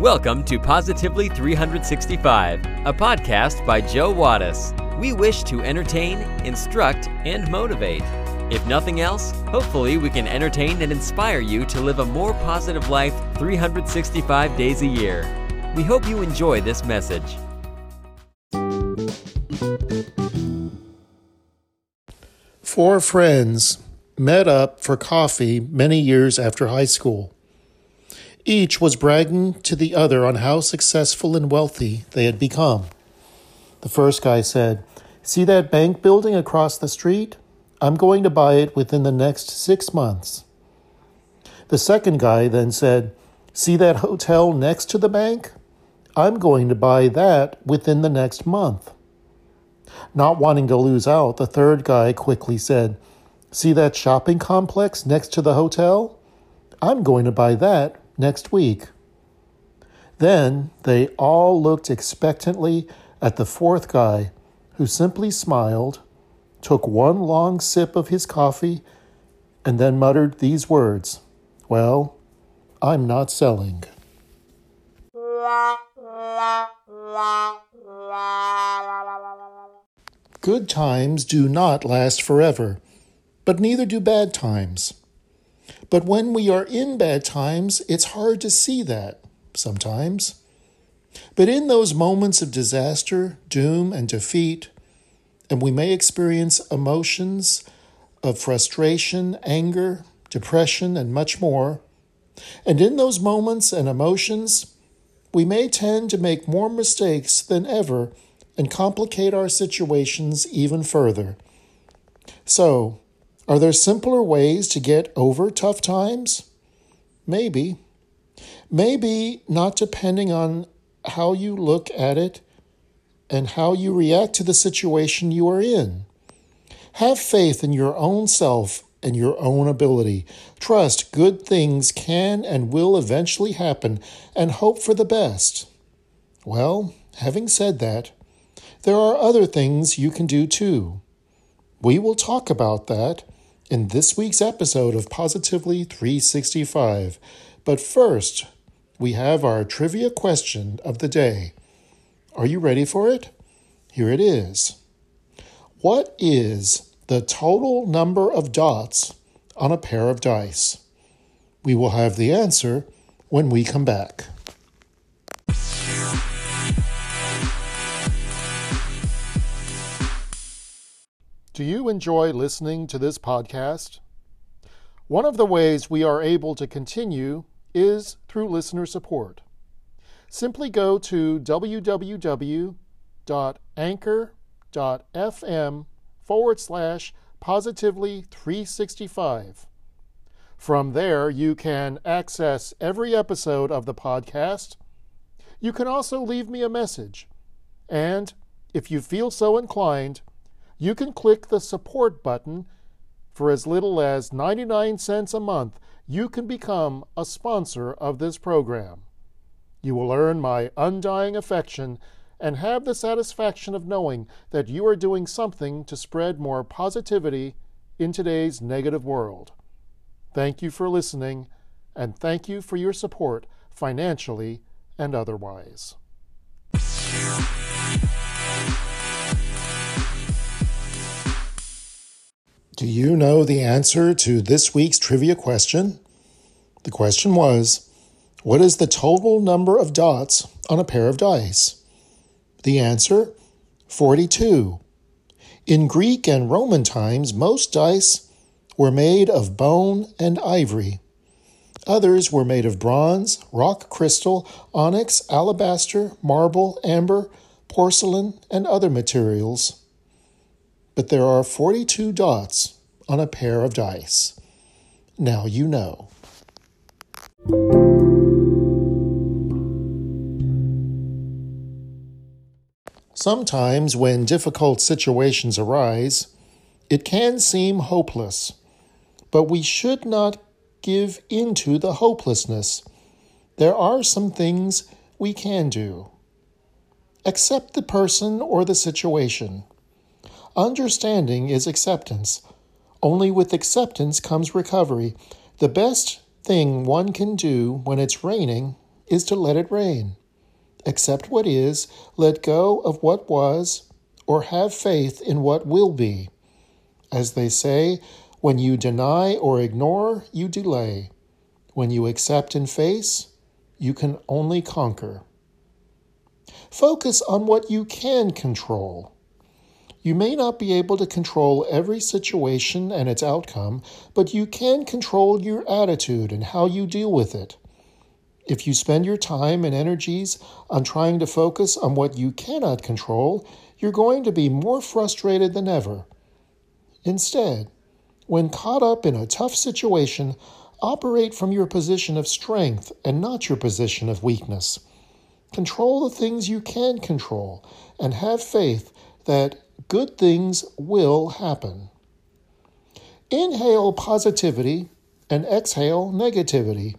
Welcome to Positively 365, a podcast by Joe Wattis. We wish to entertain, instruct, and motivate. If nothing else, hopefully we can entertain and inspire you to live a more positive life 365 days a year. We hope you enjoy this message. Four friends met up for coffee many years after high school. Each was bragging to the other on how successful and wealthy they had become. The first guy said, See that bank building across the street? I'm going to buy it within the next six months. The second guy then said, See that hotel next to the bank? I'm going to buy that within the next month. Not wanting to lose out, the third guy quickly said, See that shopping complex next to the hotel? I'm going to buy that next week. Then they all looked expectantly at the fourth guy, who simply smiled, took one long sip of his coffee, and then muttered these words Well, I'm not selling. Good times do not last forever, but neither do bad times. But when we are in bad times, it's hard to see that sometimes. But in those moments of disaster, doom, and defeat, and we may experience emotions of frustration, anger, depression, and much more, and in those moments and emotions, we may tend to make more mistakes than ever and complicate our situations even further. So, are there simpler ways to get over tough times? Maybe. Maybe not depending on how you look at it and how you react to the situation you are in. Have faith in your own self and your own ability. Trust good things can and will eventually happen and hope for the best. Well, having said that, there are other things you can do too. We will talk about that in this week's episode of Positively 365. But first, we have our trivia question of the day. Are you ready for it? Here it is. What is the total number of dots on a pair of dice? We will have the answer when we come back. Do you enjoy listening to this podcast? One of the ways we are able to continue is through listener support. Simply go to www.anchor.fm forward slash positively 365. From there, you can access every episode of the podcast. You can also leave me a message. And if you feel so inclined, you can click the support button. For as little as 99 cents a month, you can become a sponsor of this program. You will earn my undying affection and have the satisfaction of knowing that you are doing something to spread more positivity in today's negative world. Thank you for listening, and thank you for your support financially and otherwise. You know the answer to this week's trivia question? The question was What is the total number of dots on a pair of dice? The answer 42. In Greek and Roman times, most dice were made of bone and ivory. Others were made of bronze, rock crystal, onyx, alabaster, marble, amber, porcelain, and other materials but there are 42 dots on a pair of dice. Now you know. Sometimes, when difficult situations arise, it can seem hopeless, but we should not give into the hopelessness. There are some things we can do. Accept the person or the situation. Understanding is acceptance. Only with acceptance comes recovery. The best thing one can do when it's raining is to let it rain. Accept what is, let go of what was, or have faith in what will be. As they say, when you deny or ignore, you delay. When you accept and face, you can only conquer. Focus on what you can control. You may not be able to control every situation and its outcome, but you can control your attitude and how you deal with it. If you spend your time and energies on trying to focus on what you cannot control, you're going to be more frustrated than ever. Instead, when caught up in a tough situation, operate from your position of strength and not your position of weakness. Control the things you can control and have faith that good things will happen. Inhale positivity and exhale negativity.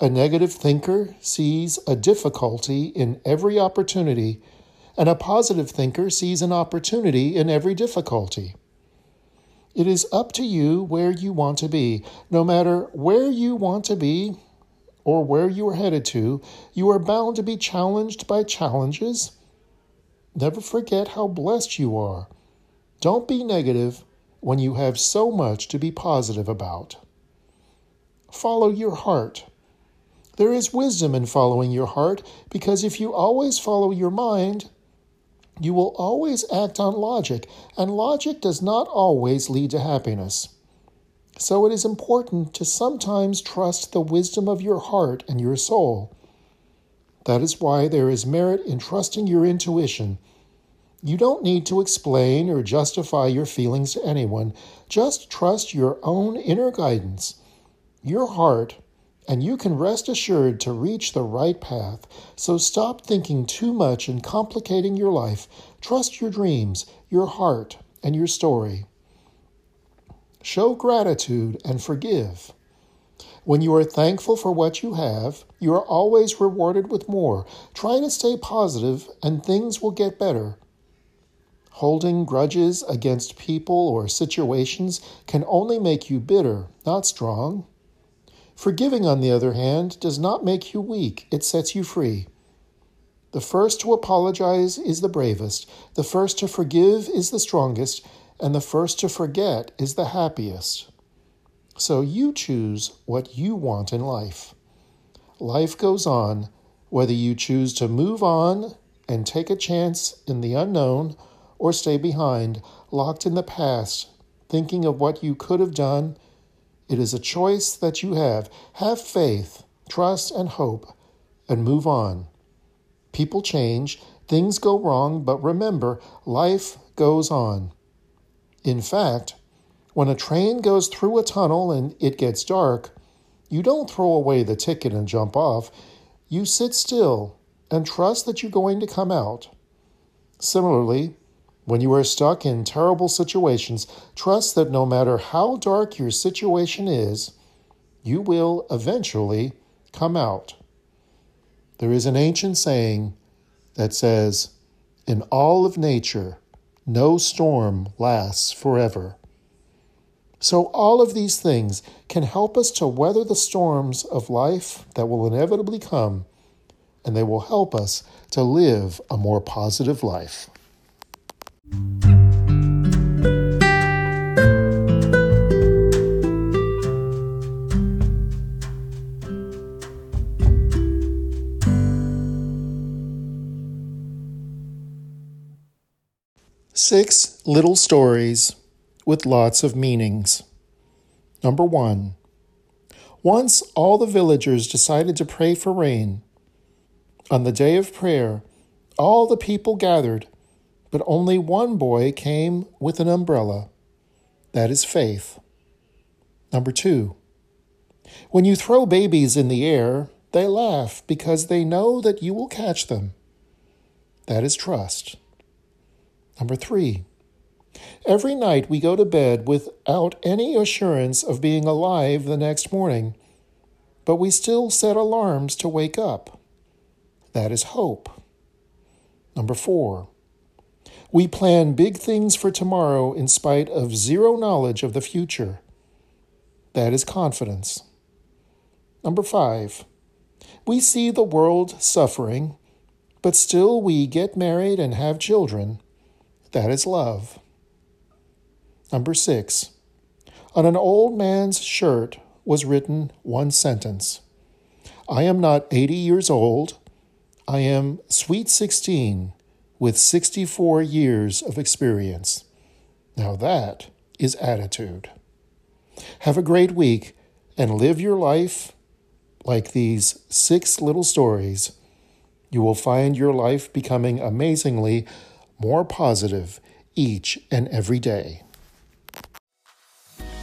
A negative thinker sees a difficulty in every opportunity, and a positive thinker sees an opportunity in every difficulty. It is up to you where you want to be. No matter where you want to be or where you are headed to, you are bound to be challenged by challenges. Never forget how blessed you are. Don't be negative when you have so much to be positive about. Follow your heart. There is wisdom in following your heart because if you always follow your mind, you will always act on logic, and logic does not always lead to happiness. So it is important to sometimes trust the wisdom of your heart and your soul. That is why there is merit in trusting your intuition. You don't need to explain or justify your feelings to anyone. Just trust your own inner guidance. Your heart and you can rest assured to reach the right path. So stop thinking too much and complicating your life. Trust your dreams, your heart, and your story. Show gratitude and forgive. When you are thankful for what you have, you are always rewarded with more. Try to stay positive, and things will get better. Holding grudges against people or situations can only make you bitter, not strong. Forgiving, on the other hand, does not make you weak, it sets you free. The first to apologize is the bravest, the first to forgive is the strongest, and the first to forget is the happiest. So you choose what you want in life. Life goes on, whether you choose to move on and take a chance in the unknown or stay behind, locked in the past, thinking of what you could have done it is a choice that you have. Have faith, trust, and hope, and move on. People change, things go wrong, but remember, life goes on. In fact, when a train goes through a tunnel and it gets dark, you don't throw away the ticket and jump off. You sit still and trust that you're going to come out. Similarly, when you are stuck in terrible situations, trust that no matter how dark your situation is, you will eventually come out. There is an ancient saying that says, In all of nature, no storm lasts forever. So, all of these things can help us to weather the storms of life that will inevitably come, and they will help us to live a more positive life. Six little stories with lots of meanings. Number one. Once all the villagers decided to pray for rain. On the day of prayer, all the people gathered but only one boy came with an umbrella. That is faith. Number two, when you throw babies in the air, they laugh because they know that you will catch them. That is trust. Number three, every night we go to bed without any assurance of being alive the next morning, but we still set alarms to wake up. That is hope. Number four, we plan big things for tomorrow in spite of zero knowledge of the future. That is confidence. Number five, We see the world suffering, but still we get married and have children. That is love. Number six. On an old man's shirt was written one sentence I am not 80 years old. I am sweet 16 with 64 years of experience. Now that is attitude. Have a great week and live your life like these six little stories. You will find your life becoming amazingly more positive each and every day.